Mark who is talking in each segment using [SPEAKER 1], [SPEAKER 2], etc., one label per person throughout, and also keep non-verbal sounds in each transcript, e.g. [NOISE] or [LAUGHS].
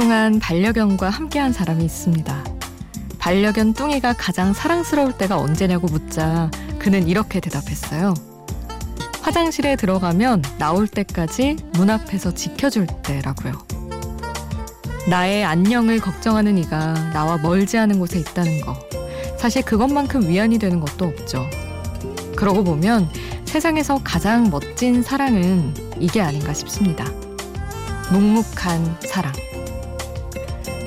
[SPEAKER 1] 오랫동안 반려견과 함께한 사람이 있습니다. 반려견 뚱이가 가장 사랑스러울 때가 언제냐고 묻자 그는 이렇게 대답했어요. 화장실에 들어가면 나올 때까지 문 앞에서 지켜줄 때라고요. 나의 안녕을 걱정하는 이가 나와 멀지 않은 곳에 있다는 거. 사실 그것만큼 위안이 되는 것도 없죠. 그러고 보면 세상에서 가장 멋진 사랑은 이게 아닌가 싶습니다. 묵묵한 사랑.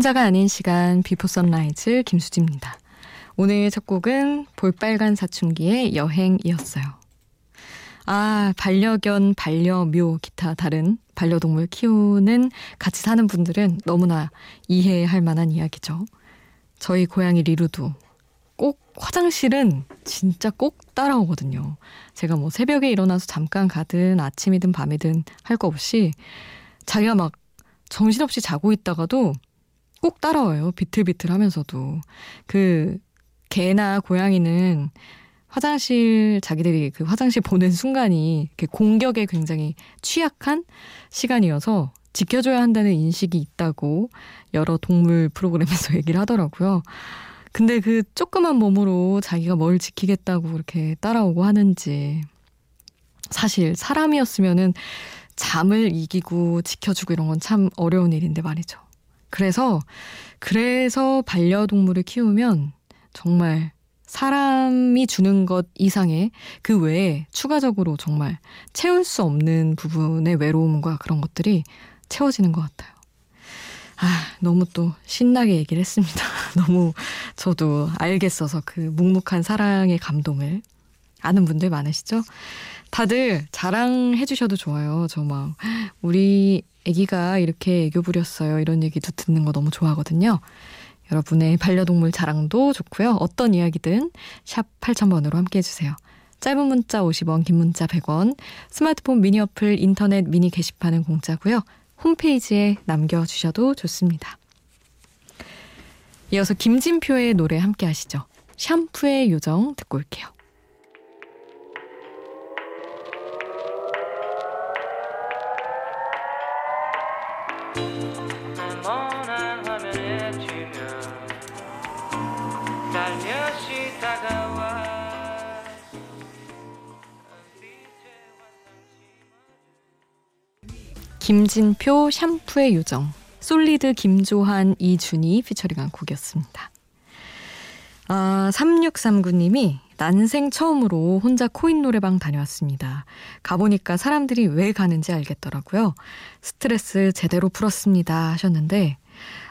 [SPEAKER 1] 혼자가 아닌 시간 비포 선라이즈 김수지입니다. 오늘 첫 곡은 볼빨간 사춘기의 여행이었어요. 아, 반려견, 반려묘, 기타 다른 반려동물 키우는 같이 사는 분들은 너무나 이해할 만한 이야기죠. 저희 고양이 리루도 꼭 화장실은 진짜 꼭 따라오거든요. 제가 뭐 새벽에 일어나서 잠깐 가든 아침이든 밤이든 할 거 없이 자기가 막 정신없이 자고 있다가도 꼭 따라와요. 비틀비틀 하면서도. 그, 개나 고양이는 화장실, 자기들이 그 화장실 보는 순간이 공격에 굉장히 취약한 시간이어서 지켜줘야 한다는 인식이 있다고 여러 동물 프로그램에서 [LAUGHS] 얘기를 하더라고요. 근데 그 조그만 몸으로 자기가 뭘 지키겠다고 그렇게 따라오고 하는지. 사실 사람이었으면은 잠을 이기고 지켜주고 이런 건 참 어려운 일인데 말이죠. 그래서 그래서 반려동물을 키우면 정말 사람이 주는 것 이상의 그 외에 추가적으로 정말 채울 수 없는 부분의 외로움과 그런 것들이 채워지는 것 같아요. 아, 너무 또 신나게 얘기를 했습니다. [LAUGHS] 너무 저도 알겠어서 그 묵묵한 사랑의 감동을 아는 분들 많으시죠? 다들 자랑해 주셔도 좋아요. 저 막 우리 아기가 이렇게 애교 부렸어요. 이런 얘기도 듣는 거 너무 좋아하거든요. 여러분의 반려동물 자랑도 좋고요. 어떤 이야기든 샵 8000번으로 함께 해주세요. 짧은 문자 50원, 긴 문자 100원, 스마트폰 미니 어플, 인터넷 미니 게시판은 공짜고요. 홈페이지에 남겨주셔도 좋습니다. 이어서 김진표의 노래 함께 하시죠. 샴푸의 요정 듣고 올게요. 김진표 샴푸의 요정 솔리드 김조한 이준이 피처링한 곡이었습니다. 아, 3639님이 난생 처음으로 혼자 코인 노래방 다녀왔습니다. 가보니까 사람들이 왜 가는지 알겠더라고요. 스트레스 제대로 풀었습니다 하셨는데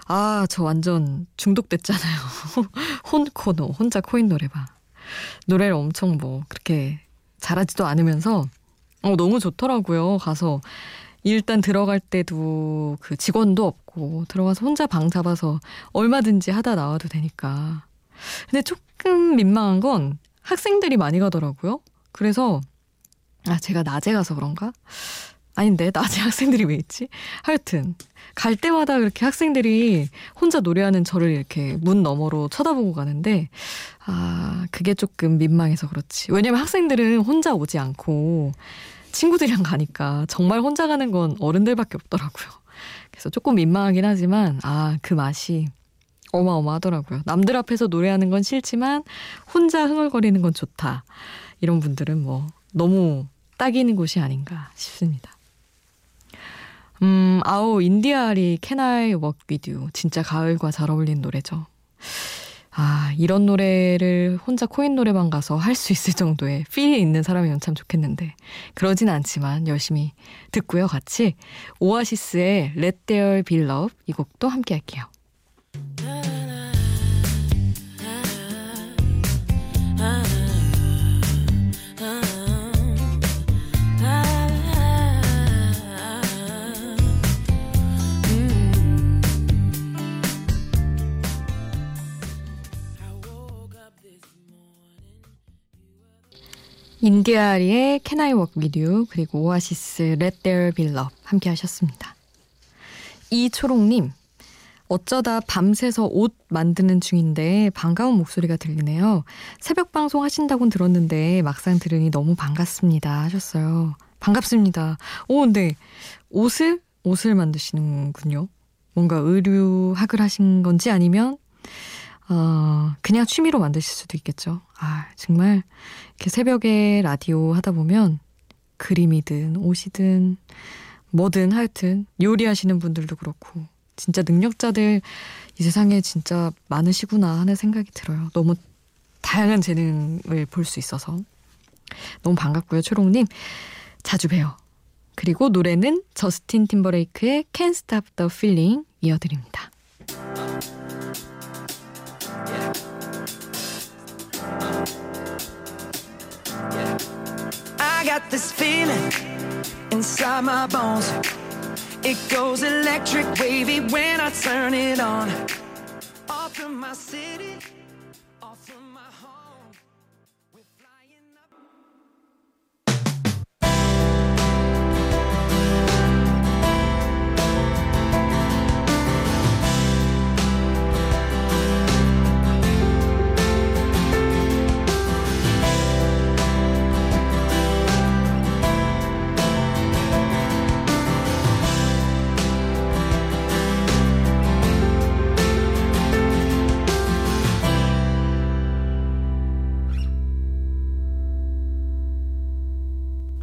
[SPEAKER 1] 아, 저 완전 중독됐잖아요. [LAUGHS] 혼코노, 혼자 코인 노래방. 노래를 엄청 뭐 그렇게 잘하지도 않으면서 어, 너무 좋더라고요. 가서 일단 들어갈 때도 그 직원도 없고 들어가서 혼자 방 잡아서 얼마든지 하다 나와도 되니까. 근데 조금 민망한 건 학생들이 많이 가더라고요. 그래서 아 제가 낮에 가서 그런가? 아닌데 낮에 [LAUGHS] 학생들이 왜 있지? 하여튼 갈 때마다 그렇게 학생들이 혼자 노래하는 저를 이렇게 문 너머로 쳐다보고 가는데 아 그게 조금 민망해서 그렇지. 왜냐면 학생들은 혼자 오지 않고 친구들이랑 가니까 정말 혼자 가는 건 어른들밖에 없더라고요. 그래서 조금 민망하긴 하지만 아, 그 맛이 어마어마하더라고요. 남들 앞에서 노래하는 건 싫지만 혼자 흥얼거리는 건 좋다. 이런 분들은 뭐 너무 딱이는 곳이 아닌가 싶습니다. 음, 아우 인디아리 Can I Walk 진짜 가을과 잘 어울리는 노래죠. 아, 이런 노래를 혼자 코인 노래방 가서 할 수 있을 정도의 필이 있는 사람이면 참 좋겠는데 그러진 않지만 열심히 듣고요. 같이 오아시스의 Let There Be Love 이 곡도 함께 할게요. 인디아리의 Can I Walk With You 그리고 오아시스 Let There Be Love 함께 하셨습니다. 이초롱님 어쩌다 밤새서 옷 만드는 중인데 반가운 목소리가 들리네요. 새벽 방송 하신다곤 들었는데 막상 들으니 너무 반갑습니다 하셨어요. 반갑습니다. 오, 근데 옷을 옷을 만드시는군요. 뭔가 의류학을 하신 건지 아니면 어, 그냥 취미로 만드실 수도 있겠죠. 아, 정말 이렇게 새벽에 라디오 하다 보면 그림이든 옷이든 뭐든 하여튼 요리하시는 분들도 그렇고 진짜 능력자들 이 세상에 진짜 많으시구나 하는 생각이 들어요. 너무 다양한 재능을 볼 수 있어서 너무 반갑고요. 초롱님 자주 봬요. 그리고 노래는 저스틴 팀버레이크의 Can't Stop the Feeling 이어드립니다. I got this feeling inside my bones. It goes electric wavy when I turn it on.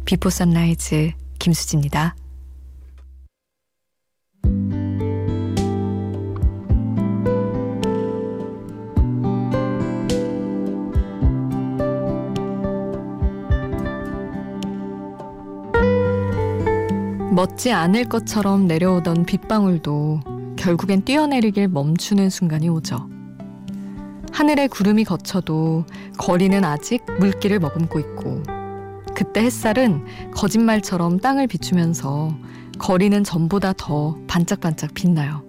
[SPEAKER 1] 비포 선라이즈 김수지입니다. 멎지 않을 것처럼 내려오던 빗방울도 결국엔 뛰어내리길 멈추는 순간이 오죠. 하늘에 구름이 걷혀도 거리는 아직 물기를 머금고 있고 그때 햇살은 거짓말처럼 땅을 비추면서 거리는 전보다 더 반짝반짝 빛나요.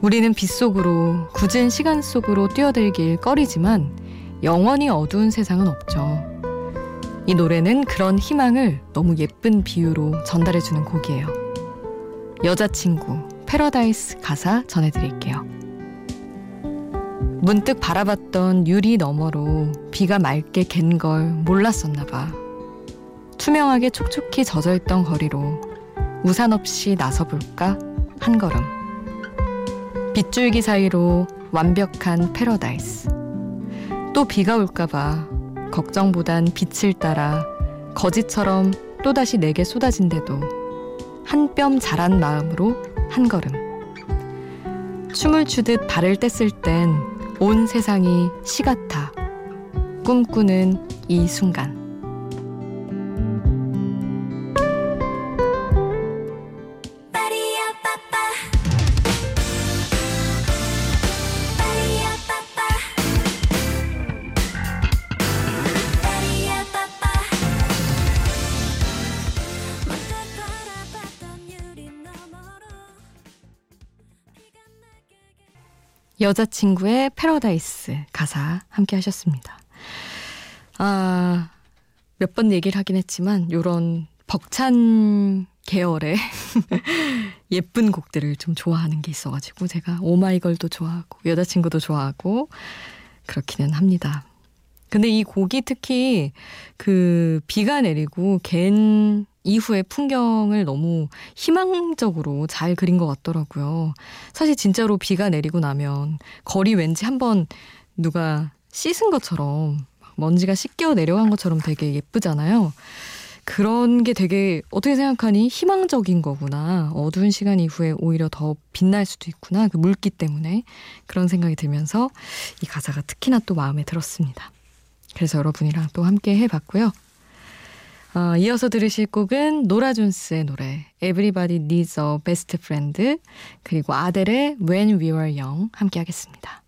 [SPEAKER 1] 우리는 빛 속으로 굳은 시간 속으로 뛰어들길 꺼리지만 영원히 어두운 세상은 없죠. 이 노래는 그런 희망을 너무 예쁜 비유로 전달해주는 곡이에요. 여자친구, 패러다이스 가사 전해드릴게요. 문득 바라봤던 유리 너머로 비가 맑게 갠 걸 몰랐었나 봐. 투명하게 촉촉히 젖어있던 거리로 우산 없이 나서볼까 한 걸음. 빗줄기 사이로 완벽한 패러다이스. 또 비가 올까봐 걱정보단 빛을 따라 거짓처럼 또다시 내게 쏟아진대도 한 뼘 자란 마음으로 한 걸음. 춤을 추듯 발을 뗐을 땐 온 세상이 시 같아 꿈꾸는 이 순간 여자친구의 패러다이스 가사 함께 하셨습니다. 아, 몇 번 얘기를 하긴 했지만, 요런 벅찬 계열의 [LAUGHS] 예쁜 곡들을 좀 좋아하는 게 있어가지고, 제가 오마이걸도 좋아하고, 여자친구도 좋아하고, 그렇기는 합니다. 근데 이 곡이 특히 그 비가 내리고 갠 이후의 풍경을 너무 희망적으로 잘 그린 것 같더라고요. 사실 진짜로 비가 내리고 나면 거리 왠지 한번 누가 씻은 것처럼 먼지가 씻겨 내려간 것처럼 되게 예쁘잖아요. 그런 게 되게 어떻게 생각하니 희망적인 거구나. 어두운 시간 이후에 오히려 더 빛날 수도 있구나. 그 물기 때문에 그런 생각이 들면서 이 가사가 특히나 또 마음에 들었습니다. 그래서 여러분이랑 또 함께 해봤고요. 어, 이어서 들으실 곡은 노라 존스의 노래 Everybody Needs a Best Friend 그리고 아델의 When We Were Young 함께 하겠습니다.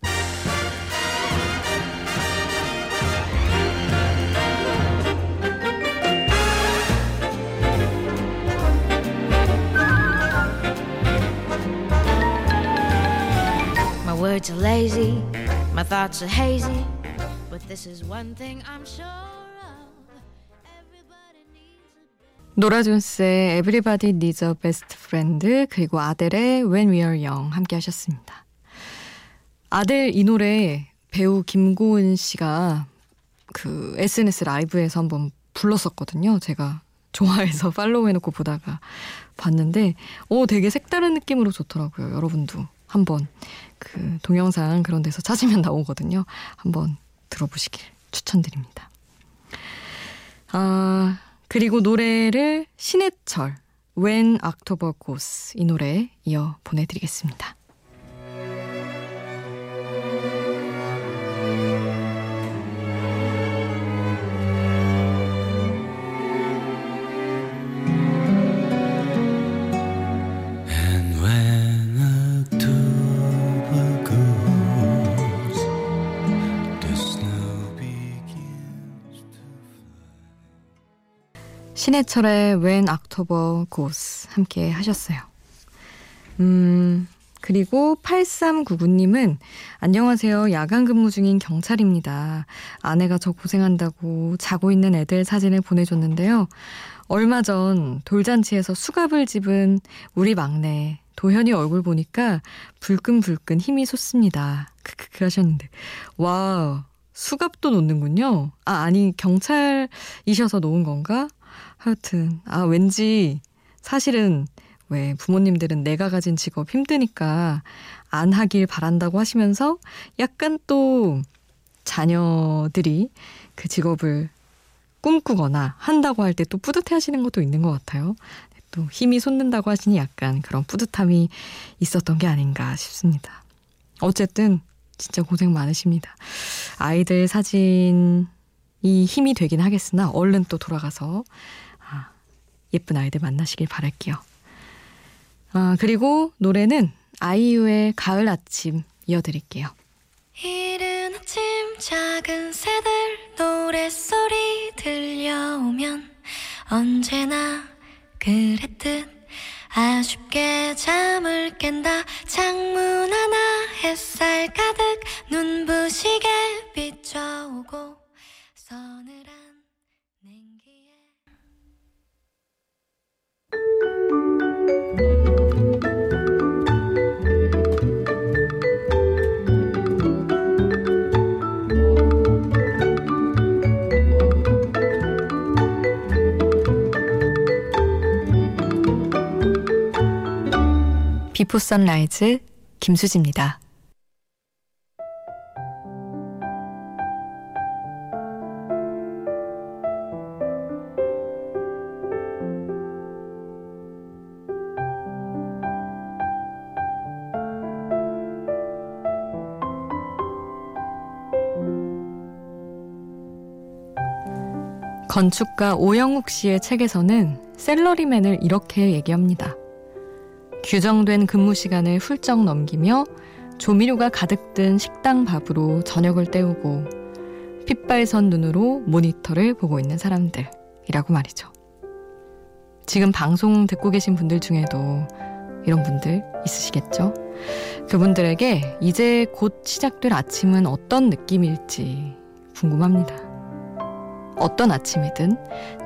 [SPEAKER 1] My words are lazy, my thoughts are hazy, but this is one thing I'm sure 노라 존스의 Everybody Needs a Best Friend 그리고 아델의 When We Are Young 함께 하셨습니다. 아델 이 노래 배우 김고은 씨가 그 SNS 라이브에서 한번 불렀었거든요. 제가 좋아해서 팔로우 해놓고 보다가 봤는데 오 되게 색다른 느낌으로 좋더라고요. 여러분도 한번 그 동영상 그런 데서 찾으면 나오거든요. 한번 들어보시길 추천드립니다. 아 그리고 노래를 신해철 When October Goes 이 노래 이어 보내드리겠습니다. 신해철의 When October Goes 함께 하셨어요. 음, 그리고 8399님은 안녕하세요. 야간 근무 중인 경찰입니다. 아내가 저 고생한다고 자고 있는 애들 사진을 보내줬는데요. 얼마 전 돌잔치에서 수갑을 집은 우리 막내 도현이 얼굴 보니까 불끈불끈 힘이 솟습니다. 크크크 하셨는데. 와, 수갑도 놓는군요. 아, 아니, 경찰이셔서 놓은 건가? 하여튼, 아, 왠지 사실은 왜 부모님들은 내가 가진 직업 힘드니까 안 하길 바란다고 하시면서 약간 또 자녀들이 그 직업을 꿈꾸거나 한다고 할 때 또 뿌듯해 하시는 것도 있는 것 같아요. 또 힘이 솟는다고 하시니 약간 그런 뿌듯함이 있었던 게 아닌가 싶습니다. 어쨌든 진짜 고생 많으십니다. 아이들 사진이 힘이 되긴 하겠으나 얼른 또 돌아가서 예쁜 아이들 만나시길 바랄게요. 아, 그리고 노래는 아이유의 가을 아침 이어드릴게요. 이른 아침 작은 새들 노랫소리 들려오면 언제나 그랬듯 아쉽게 잠을 깬다 창문 하나 햇살 가득 눈부시게 비춰오고 서늘한 비포 선라이즈 김수지입니다. 건축가 오영욱 씨의 책에서는 셀러리맨을 이렇게 얘기합니다. 규정된 근무 시간을 훌쩍 넘기며 조미료가 가득 든 식당 밥으로 저녁을 때우고 핏발선 눈으로 모니터를 보고 있는 사람들이라고 말이죠. 지금 방송 듣고 계신 분들 중에도 이런 분들 있으시겠죠? 그분들에게 이제 곧 시작될 아침은 어떤 느낌일지 궁금합니다. 어떤 아침이든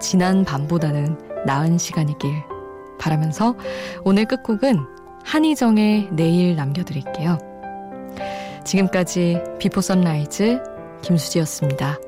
[SPEAKER 1] 지난 밤보다는 나은 시간이길 바라면서 오늘 끝곡은 한희정의 내일 남겨드릴게요. 지금까지 비포 선라이즈 김수지였습니다.